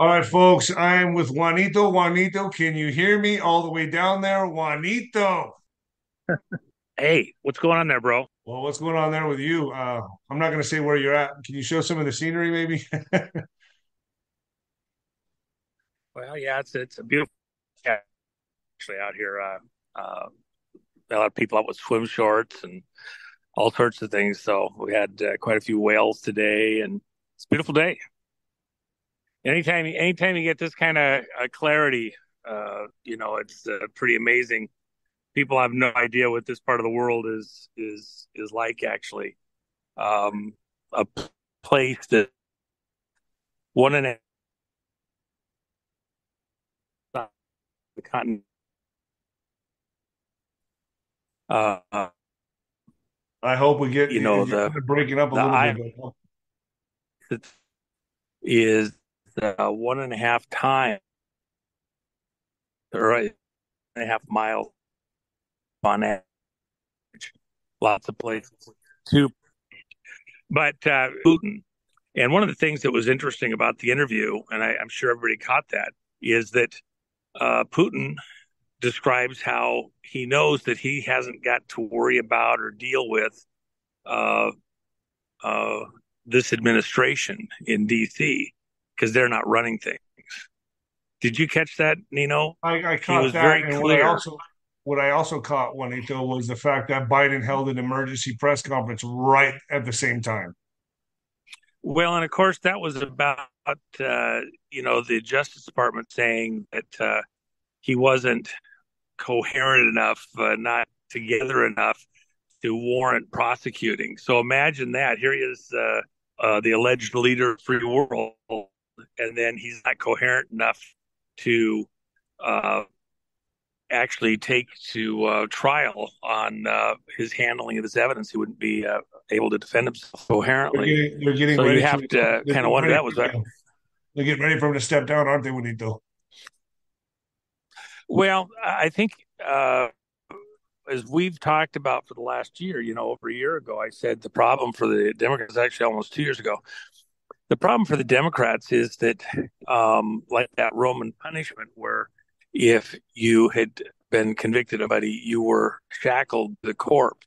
All right, folks, I'm with Juanito. Juanito, can you hear me all the way down there? Juanito. Hey, what's going on there, bro? Well, what's going on there with you? Uh, I'm not going to say where you're at. Can you show some of the scenery, maybe? Well, yeah, it's it's a beautiful actually out here. Uh, uh, a lot of people out with swim shorts and all sorts of things. So we had uh, quite a few whales today, and it's a beautiful day. Anytime, anytime you get this kind of uh, clarity, uh, you know, it's uh, pretty amazing. People have no idea what this part of the world is is is like. Actually, um, a place that one and a the continent. Uh, uh, I hope we get you know the breaking up a little bit. I but- is uh, one and a half times or a half miles on average. Lots of places too, but uh, Putin. And one of the things that was interesting about the interview, and I, I'm sure everybody caught that, is that uh, Putin describes how he knows that he hasn't got to worry about or deal with uh, uh, this administration in D.C. because they're not running things. Did you catch that, Nino? I, I caught was that, very and what I clear. also what I also caught, Juanito, was the fact that Biden held an emergency press conference right at the same time. Well, and of course, that was about uh, you know the Justice Department saying that uh, he wasn't coherent enough, uh, not together enough to warrant prosecuting. So imagine that. Here he is, uh, uh, the alleged leader of free world, and then he's not coherent enough to uh, actually take to uh, trial on uh, his handling of this evidence. He wouldn't be uh, able to defend himself They're coherently. getting they're getting So ready you have for to kind of wonder that was for they're getting ready for him to step down, aren't they, Juanito? Well, I think uh, as we've talked about for the last year, you know, over a year ago, I said the problem for the Democrats, actually almost two years ago, the problem for the Democrats is that, um, like that Roman punishment, where if you had been convicted of any, you were shackled to the corpse,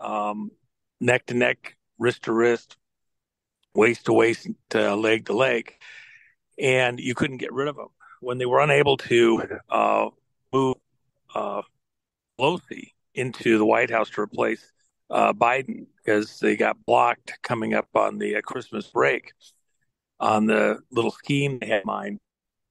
um, neck to neck, wrist to wrist, waist to waist, uh, leg to leg, and you couldn't get rid of them. When they were unable to uh, move uh, Pelosi into the White House to replace uh, Biden because they got blocked coming up on the uh, Christmas break on the little scheme they had in mind.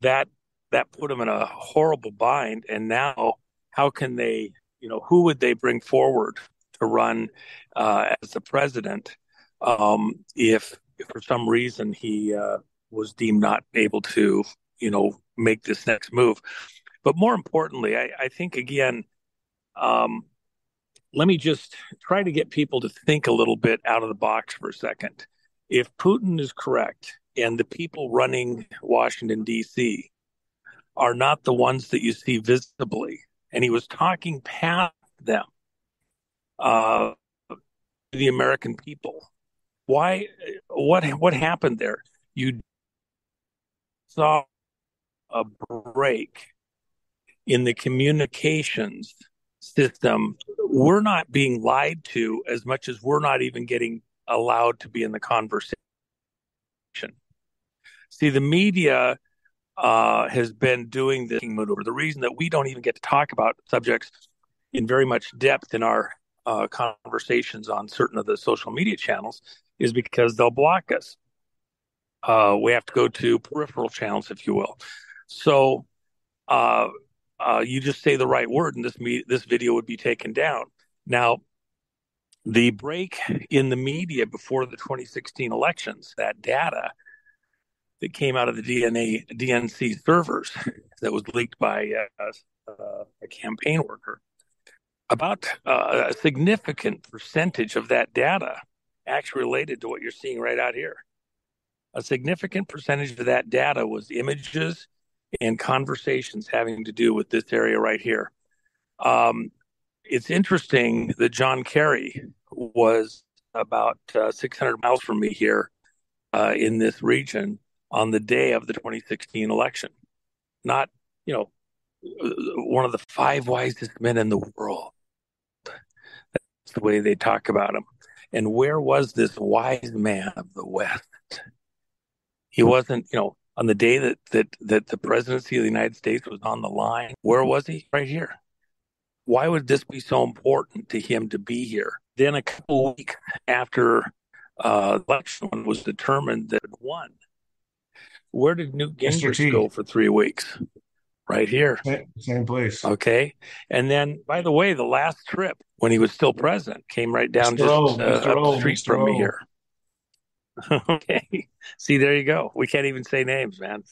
That that put them in a horrible bind. And now, how can they? You know, who would they bring forward to run uh, as the president um, if, if for some reason he uh, was deemed not able to, you know, make this next move? But more importantly, I, I think again. Um, let me just try to get people to think a little bit out of the box for a second. If Putin is correct and the people running Washington, D.C. are not the ones that you see visibly, and he was talking past them, uh, the American people, why, what, what happened there? You saw a break in the communications system, we're not being lied to as much as we're not even getting allowed to be in the conversation. See, the media uh, has been doing this maneuver. The reason that we don't even get to talk about subjects in very much depth in our uh, conversations on certain of the social media channels is because they'll block us. Uh, we have to go to peripheral channels, if you will. So, uh, you just say the right word, and this me- this video would be taken down. Now, the break in the media before the 2016 elections, that data that came out of the DNA DNC servers that was leaked by uh, uh, a campaign worker, about uh, a significant percentage of that data actually related to what you're seeing right out here. A significant percentage of that data was images and conversations having to do with this area right here. Um, it's interesting that John Kerry was about uh, 600 miles from me here uh, in this region on the day of the 2016 election. Not, you know, one of the five wisest men in the world. That's the way they talk about him. And where was this wise man of the West? He wasn't, you know, on the day that that that the presidency of the United States was on the line. Where was he? Right here. Why would this be so important to him to be here? Then a couple weeks after uh, election was determined that won, where did Newt Gingrich go for three weeks? Right here. Same place. Okay. And then, by the way, the last trip when he was still president came right down Mr. just o, uh, up the street Mr. from o. me here. okay. See, there you go. We can't even say names, man.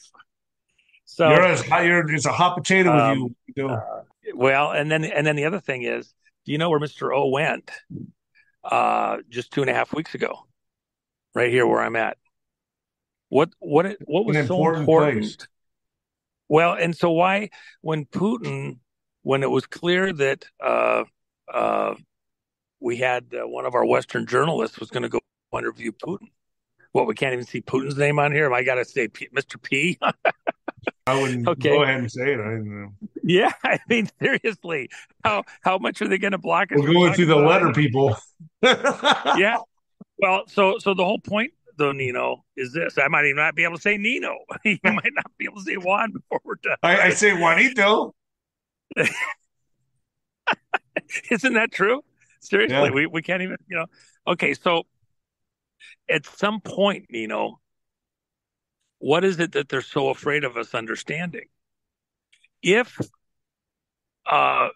So you're as you're it's a hot potato um, with you. Uh, well, and then and then the other thing is, do you know where Mr. O went? Uh, just two and a half weeks ago, right here where I'm at. What what what was An so important? important? Well, and so why when Putin, when it was clear that uh, uh, we had uh, one of our Western journalists was going to go interview Putin, what we can't even see Putin's name on here. Am I got to say P- Mr. P. I wouldn't okay. go ahead and say it. I didn't know. Yeah, I mean seriously, how how much are they going to block it? We're going through the letter, people. yeah. Well, so so the whole point though, Nino, is this. I might even not be able to say Nino. you might not be able to say Juan before we're done. I, I say Juanito. Isn't that true? Seriously, yeah. we, we can't even, you know. Okay, so at some point, Nino, what is it that they're so afraid of us understanding? If uh,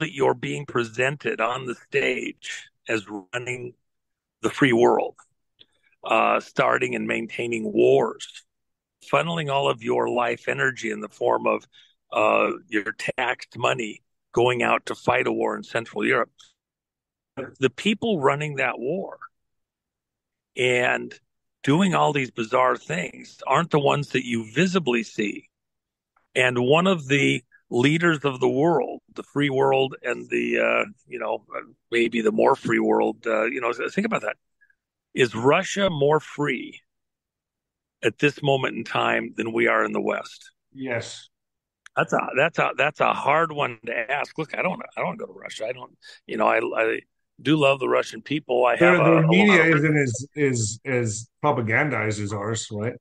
that you're being presented on the stage as running the free world, uh, starting and maintaining wars, funneling all of your life energy in the form of uh, your taxed money going out to fight a war in Central Europe. The people running that war and doing all these bizarre things aren't the ones that you visibly see. And one of the leaders of the world, the free world and the, uh, you know, maybe the more free world, uh, you know, think about that. Is Russia more free at this moment in time than we are in the West? Yes. That's a that's a that's a hard one to ask. Look, I don't I don't go to Russia. I don't you know I I do love the Russian people. I have their, a, media isn't as is as propagandized as ours, right?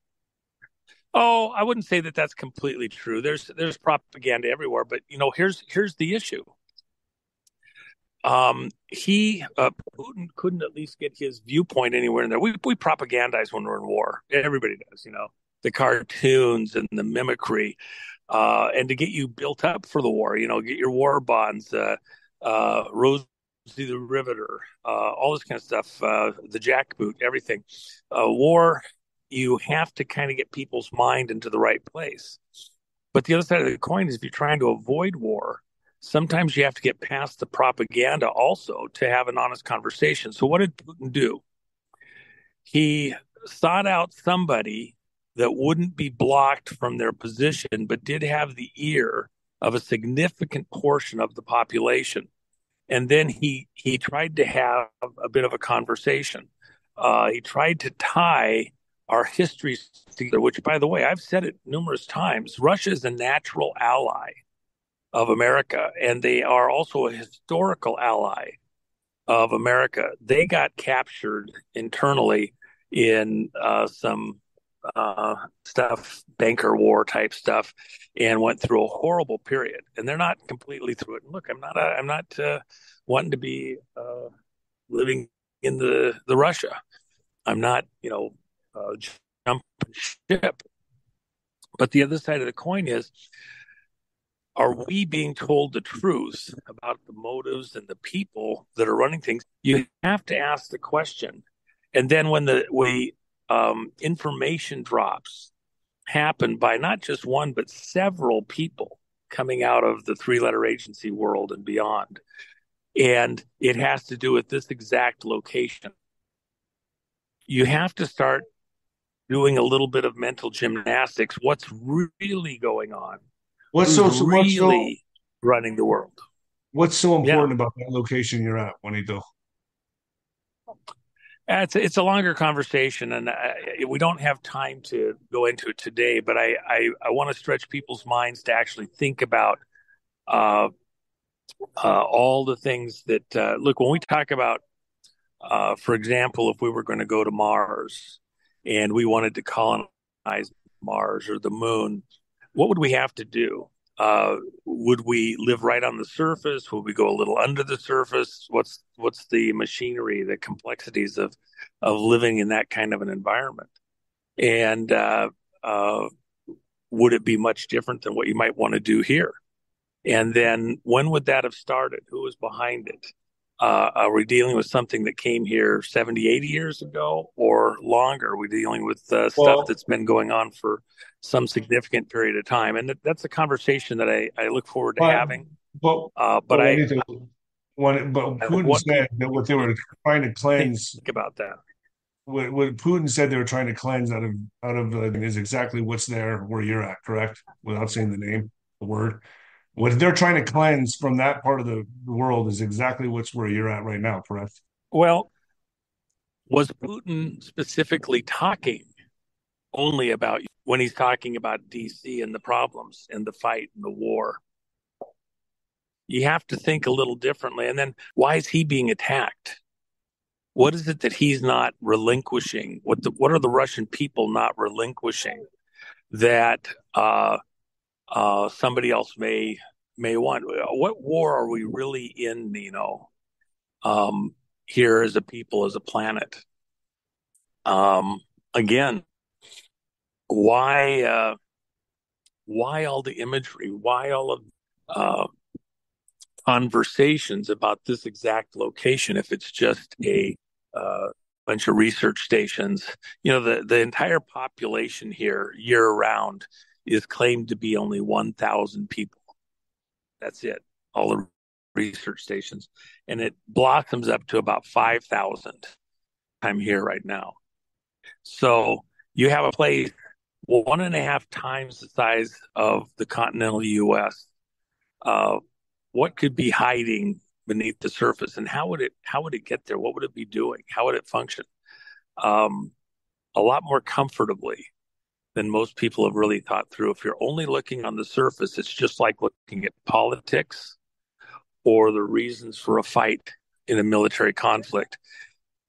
Oh, I wouldn't say that that's completely true. There's there's propaganda everywhere, but you know here's here's the issue um, he uh, Putin couldn't at least get his viewpoint anywhere in there. We we propagandize when we're in war. Everybody does, you know, the cartoons and the mimicry, uh, and to get you built up for the war. You know, get your war bonds, uh, uh, Rosie the Riveter, uh, all this kind of stuff, uh, the jackboot, everything. Uh, war, you have to kind of get people's mind into the right place. But the other side of the coin is if you're trying to avoid war, sometimes you have to get past the propaganda also to have an honest conversation. So, what did Putin do? He sought out somebody that wouldn't be blocked from their position, but did have the ear of a significant portion of the population. And then he he tried to have a bit of a conversation. Uh, he tried to tie our histories together, which, by the way, I've said it numerous times. Russia is a natural ally of America, and they are also a historical ally of America. They got captured internally in uh, some uh, stuff, banker war type stuff, and went through a horrible period. And they're not completely through it. look, I'm not, uh, I'm not uh, wanting to be uh, living in the the Russia. I'm not, you know, uh, jumping ship. But the other side of the coin is are we being told the truth about the motives and the people that are running things? You have to ask the question. And then when the we um, information drops happen by not just one but several people coming out of the three letter agency world and beyond. And it has to do with this exact location. You have to start doing a little bit of mental gymnastics. What's really going on? What's so, so really so, running the world? What's so important yeah. about that location you're at, Juanito? It's it's a longer conversation, and I, we don't have time to go into it today. But I I, I want to stretch people's minds to actually think about uh, uh, all the things that uh, look when we talk about, uh, for example, if we were going to go to Mars and we wanted to colonize Mars or the Moon, what would we have to do? Uh, would we live right on the surface? Would we go a little under the surface? What's what's the machinery, the complexities of of living in that kind of an environment? And uh, uh, would it be much different than what you might want to do here? And then when would that have started? Who was behind it? Uh, are we dealing with something that came here 70, 80 years ago or longer? Are we dealing with uh, stuff well, that's been going on for some significant period of time? And that's a conversation that I, I look forward to but, having. But, uh, but I, when, but Putin what, said that what they were trying to cleanse. Think about that. What, what Putin said they were trying to cleanse out of out of uh, is exactly what's there where you're at, correct? Without saying the name, the word what they're trying to cleanse from that part of the world is exactly what's where you're at right now, correct? Well, was Putin specifically talking only about when he's talking about DC and the problems and the fight and the war? You have to think a little differently. And then why is he being attacked? What is it that he's not relinquishing? What the, what are the Russian people not relinquishing that uh, uh, somebody else may may want. What war are we really in, Nino? Um, here as a people, as a planet. Um, again, why uh, why all the imagery? Why all of uh, conversations about this exact location if it's just a uh, bunch of research stations? You know, the the entire population here year round is claimed to be only 1,000 people. That's it, all the research stations. And it blossoms up to about 5,000. I'm here right now. So you have a place one and a half times the size of the continental U.S. Uh, what could be hiding beneath the surface, and how would it how would it get there? What would it be doing? How would it function? Um, a lot more comfortably than most people have really thought through. If you're only looking on the surface, it's just like looking at politics or the reasons for a fight in a military conflict.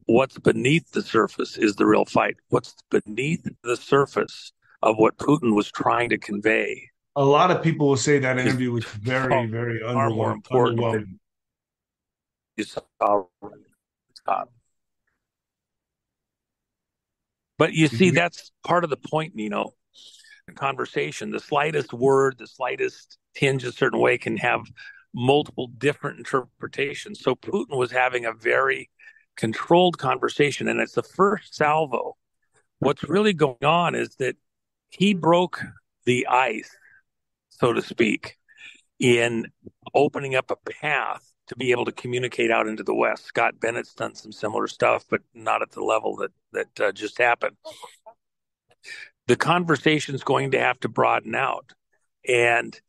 What's beneath the surface is the real fight. What's beneath the surface of what Putin was trying to convey. A lot of people will say that interview was very, very far more important. You saw but you see, mm-hmm. that's part of the point, Nino. The conversation, the slightest word, the slightest tinge a certain way can have multiple different interpretations. So Putin was having a very controlled conversation, and it's the first salvo. What's really going on is that he broke the ice, so to speak, in opening up a path to be able to communicate out into the West. Scott Bennett's done some similar stuff, but not at the level that that uh, just happened. The conversation is going to have to broaden out and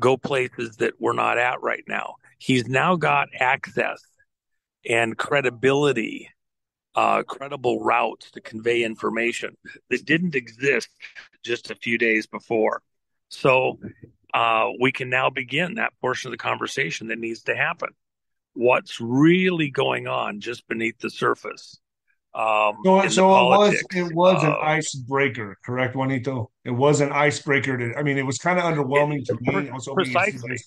go places that we're not at right now. He's now got access and credibility, uh, credible routes to convey information that didn't exist just a few days before. So uh, we can now begin that portion of the conversation that needs to happen what's really going on just beneath the surface. Um, so, so it was it was uh, an icebreaker, correct, Juanito? It was an icebreaker. To, I mean, it was kind of underwhelming it, to me. I precisely.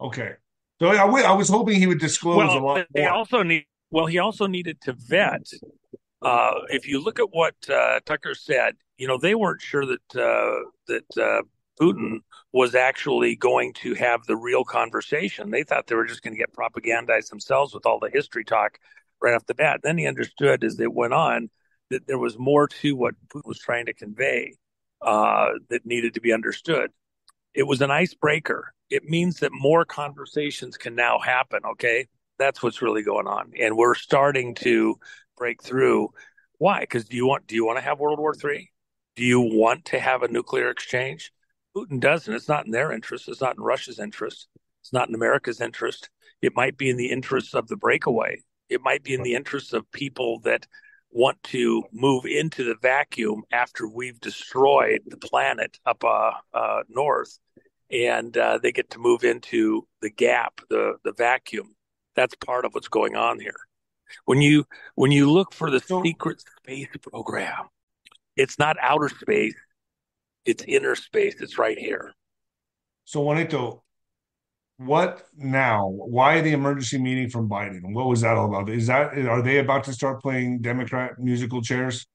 okay, so I, I was hoping he would disclose well, a lot. They more. also need. Well, he also needed to vet. Uh, if you look at what uh, Tucker said, you know they weren't sure that uh, that uh, Putin was actually going to have the real conversation. They thought they were just going to get propagandized themselves with all the history talk right off the bat. Then he understood as it went on that there was more to what Putin was trying to convey uh, that needed to be understood. It was an icebreaker. It means that more conversations can now happen. Okay, that's what's really going on, and we're starting to break through. Why? Because do you want do you want to have World War Three? Do you want to have a nuclear exchange? Putin doesn't. It's not in their interest. It's not in Russia's interest. It's not in America's interest. It might be in the interests of the breakaway. It might be in the interests of people that want to move into the vacuum after we've destroyed the planet up uh, uh, north, and uh, they get to move into the gap, the the vacuum. That's part of what's going on here. When you when you look for the secret space program, it's not outer space; it's inner space. It's right here. So Juanito, what now? Why the emergency meeting from Biden? What was that all about? Is that are they about to start playing Democrat musical chairs?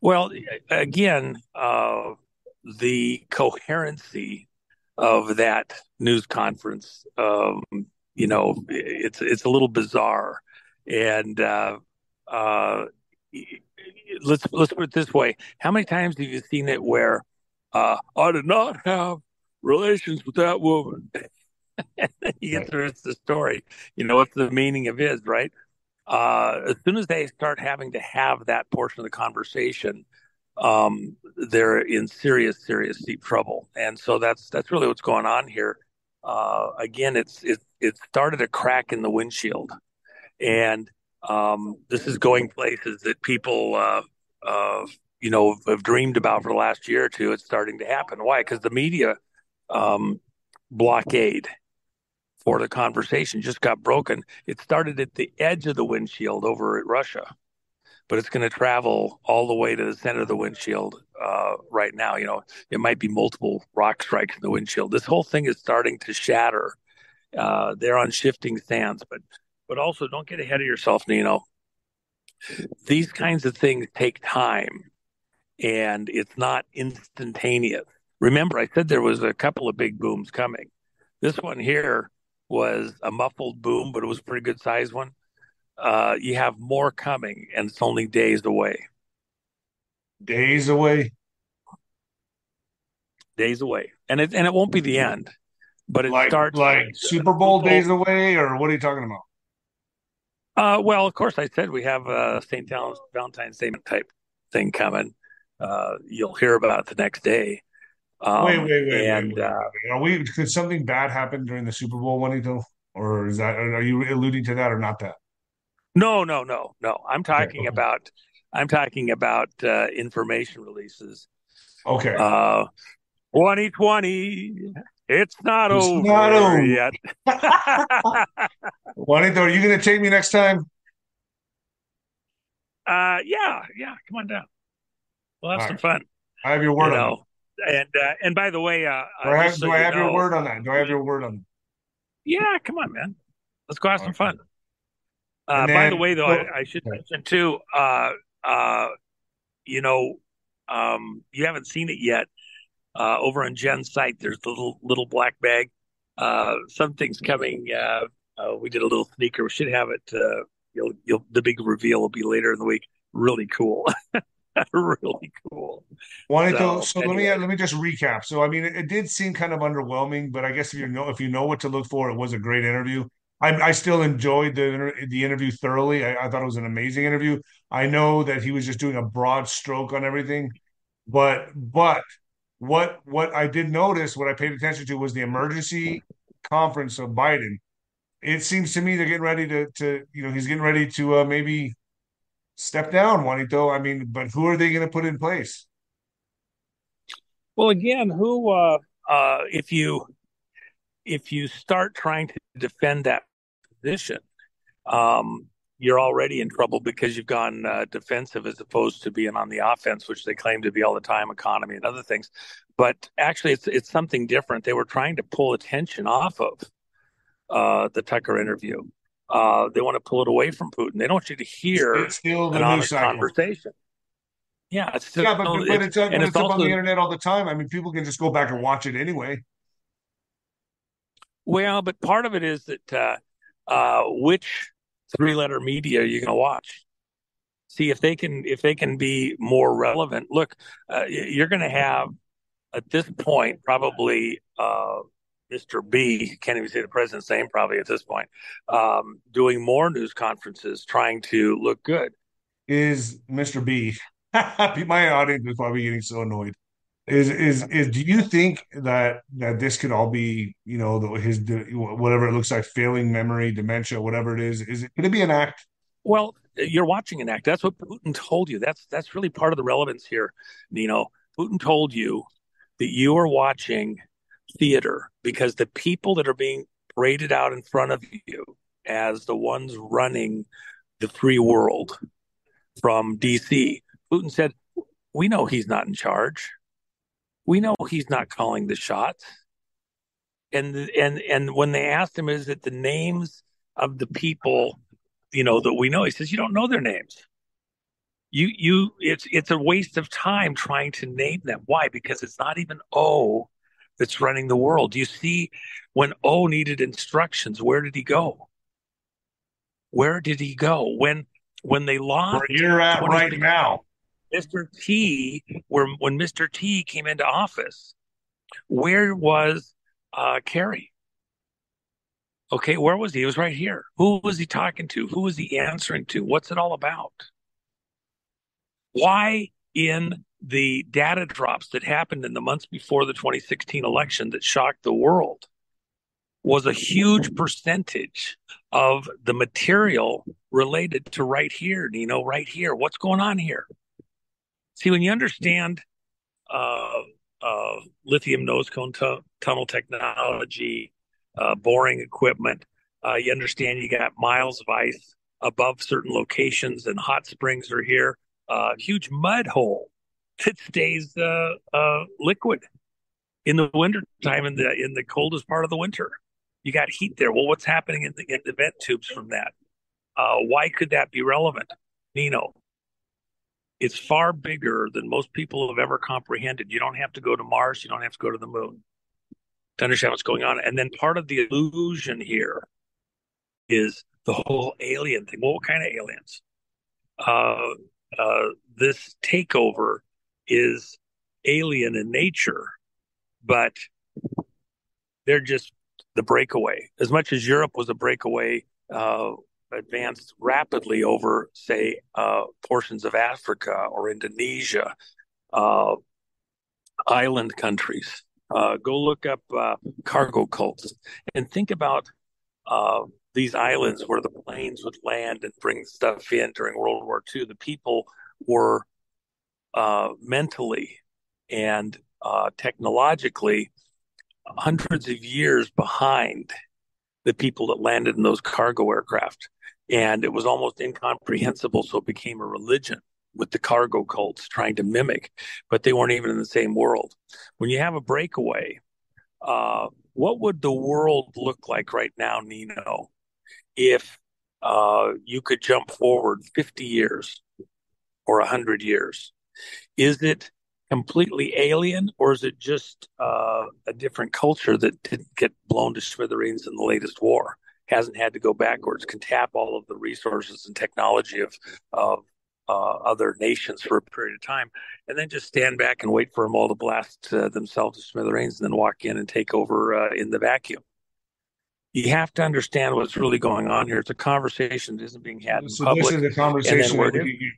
Well, again, uh, the coherency of that news conference, um, you know, it's it's a little bizarre, and uh, uh, let's let's put it this way: How many times have you seen it where uh, I did not have relations with that woman. he gets right. the story. You know what the meaning of is, right? Uh, as soon as they start having to have that portion of the conversation, um, they're in serious, serious deep trouble. And so that's that's really what's going on here. Uh, again, it's it it started a crack in the windshield, and um, this is going places that people uh, uh, you know have dreamed about for the last year or two. It's starting to happen. Why? Because the media um, blockade for the conversation just got broken. It started at the edge of the windshield over at Russia, but it's going to travel all the way to the center of the windshield uh, right now. You know, it might be multiple rock strikes in the windshield. This whole thing is starting to shatter. Uh, they're on shifting sands, but but also don't get ahead of yourself, Nino. These kinds of things take time, and it's not instantaneous. Remember, I said there was a couple of big booms coming. This one here was a muffled boom, but it was a pretty good sized one. Uh, you have more coming, and it's only days away. Days away. Days away, and it and it won't be the end, but it like, starts like Super Bowl days away, or what are you talking about? Uh, well, of course, I said we have a St. Valentine's Day type thing coming. Uh, you'll hear about it the next day. Um, wait, wait, wait, and, wait, wait, uh, Are we? Could something bad happen during the Super Bowl, Juanito? Or is that? Are you alluding to that or not that? No, no, no, no. I'm talking okay. about. I'm talking about uh, information releases. Okay. Uh, 2020. It's not it's over not over yet. Juanito, are you going to take me next time? Uh, yeah, yeah. Come on down. We'll have All some right. fun. I have your word you on know, and uh, and by the way, uh, do I have, so do I have know, your word on that? Do I have your word on that? Yeah, come on, man. Let's go have okay. some fun. Uh, then, by the way, though, I, I, should mention too. Uh, uh, you know, um, you haven't seen it yet. Uh, over on Jen's site, there's the little little black bag. Uh, something's coming. Uh, uh, we did a little sneaker. We should have it. Uh, you'll, you'll, the big reveal will be later in the week. Really cool. really cool. Wanted so, to, so anyway. let me let me just recap. So I mean, it, it, did seem kind of underwhelming, but I guess if you know if you know what to look for, it was a great interview. I, I still enjoyed the the interview thoroughly. I, I thought it was an amazing interview. I know that he was just doing a broad stroke on everything, but but what what I did notice, what I paid attention to was the emergency conference of Biden. It seems to me they're getting ready to to you know he's getting ready to uh, maybe step down, Juanito. I mean, but who are they going to put in place? Well, again, who uh, uh, if you if you start trying to defend that position, um, you're already in trouble because you've gone uh, defensive as opposed to being on the offense, which they claim to be all the time, economy and other things. But actually, it's it's something different. They were trying to pull attention off of uh, the Tucker interview. Uh, they want to pull it away from Putin. They don't want you to hear it's still an honest conversation. Yeah, it's still, yeah, but, but it's, it's, it's, it's up on the internet all the time. I mean, people can just go back and watch it anyway. Well, but part of it is that uh, uh, which three-letter media you're going to watch? See if they can if they can be more relevant. Look, uh, you're going to have at this point probably uh, Mr. B, can't even say the president's name probably at this point, um, doing more news conferences trying to look good. Is Mr. B, my audience is probably getting so annoyed. Is, is is do you think that that this could all be you know the, his whatever it looks like failing memory dementia whatever it is is it could it be an act well you're watching an act. That's what Putin told you. That's that's really part of the relevance here, Nino. Putin told you that you are watching theater because the people that are being paraded out in front of you as the ones running the free world from DC. Putin said, We know he's not in charge. We know he's not calling the shots. And and and when they asked him, is it the names of the people, you know, that we know? He says, You don't know their names. You you it's it's a waste of time trying to name them. Why? Because it's not even O that's running the world. You see, when O needed instructions, where did he go? Where did he go? When when they lost where you're at right now. Mr. T, where when Mr. T came into office, where was uh, Kerry? Okay, where was he? He was right here. Who was he talking to? Who was he answering to? What's it all about? Why in the data drops that happened in the months before the 2016 election that shocked the world was a huge percentage of the material related to right here, Nino, right here. What's going on here? See, when you understand uh, uh, lithium nose cone t- tunnel technology, uh, boring equipment, uh, you understand you got miles of ice above certain locations, and hot springs are here. A huge mud hole that stays uh, uh, liquid in the wintertime in the in the coldest part of the winter. You got heat there. Well, what's happening in the, in the vent tubes from that? Uh, why could that be relevant? Nino, it's far bigger than most people have ever comprehended. You don't have to go to Mars. You don't have to go to the moon to understand what's going on. And then part of the illusion here is the whole alien thing. Well, what kind of aliens? Uh, uh, this takeover is alien in nature, but they're just the breakaway. As much as Europe was a breakaway, uh, advanced rapidly over, say, uh, portions of Africa or Indonesia, uh, island countries. Uh, go look up uh, cargo cults and think about uh, these islands where the planes would land and bring stuff in during World War II. The people were mentally and technologically hundreds of years behind the people that landed in those cargo aircraft. And it was almost incomprehensible. So it became a religion with the cargo cults trying to mimic, but they weren't even in the same world. When you have a breakaway, uh, what would the world look like right now, Nino, if uh, you could jump forward 50 years or 100 years? Is it completely alien, or is it just uh, a different culture that didn't get blown to smithereens in the latest war? Hasn't had to go backwards, can tap all of the resources and technology of of uh, other nations for a period of time, and then just stand back and wait for them all to blast uh, themselves to smithereens, and then walk in and take over uh, in the vacuum. You have to understand what's really going on here. It's a conversation that isn't being had in so public. this is a conversation where that you-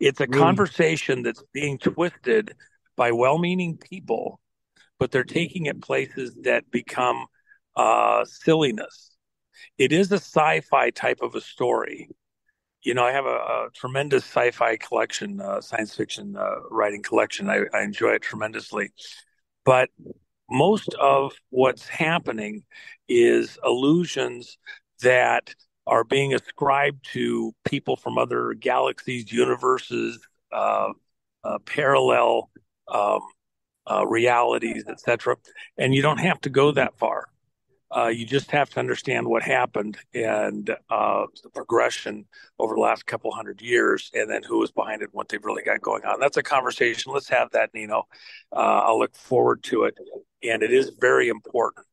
it's a Really? conversation that's being twisted by well-meaning people, but they're taking it places that become uh, silliness. It is a sci-fi type of a story. You know, I have a, a tremendous sci-fi collection, uh, science fiction uh, writing collection. I, I enjoy it tremendously, but most of what's happening is illusions that are being ascribed to people from other galaxies, universes, uh, uh, parallel um, uh, realities, etc. And you don't have to go that far. Uh, you just have to understand what happened and uh, the progression over the last couple hundred years, and then who was behind it, and what they've really got going on. That's a conversation. Let's have that, Nino. Uh, I'll look forward to it, and it is very important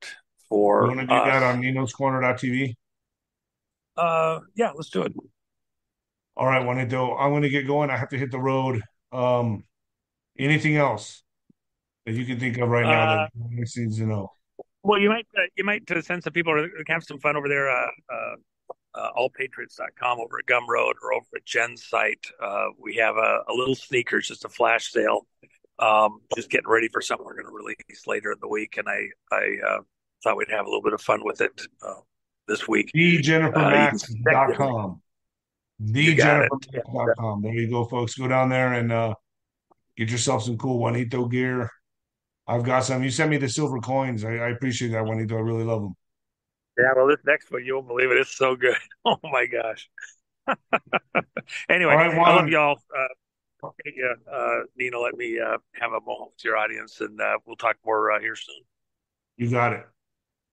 for You want to do us. that on ninoscorner.tv? Uh, yeah, let's do it. All right, Juanito, I'm going to get going. I have to hit the road. Um, anything else that you can think of right now Uh, that needs needs to know? Well, you might uh, you might send some people to have some fun over there. Uh, uh, uh, allpatriots.com over at Gumroad or over at Jen's site. Uh, we have a, a little sneakers, just a flash sale. Um, just getting ready for something we're going to release later in the week, and I I uh, thought we'd have a little bit of fun with it uh, this week. You can check it. DJenniferMax.com. There you go, folks. Go down there and uh, get yourself some cool Juanito gear. I've got some. You sent me the silver coins. I, I appreciate that, Juanito. I really love them. Yeah, well, this next one, you won't believe it. It's so good. Oh my gosh. anyway, right, I love y'all. Uh, yeah, uh, Nino, let me uh, have a moment with your audience, and uh, we'll talk more uh, here soon. You got it.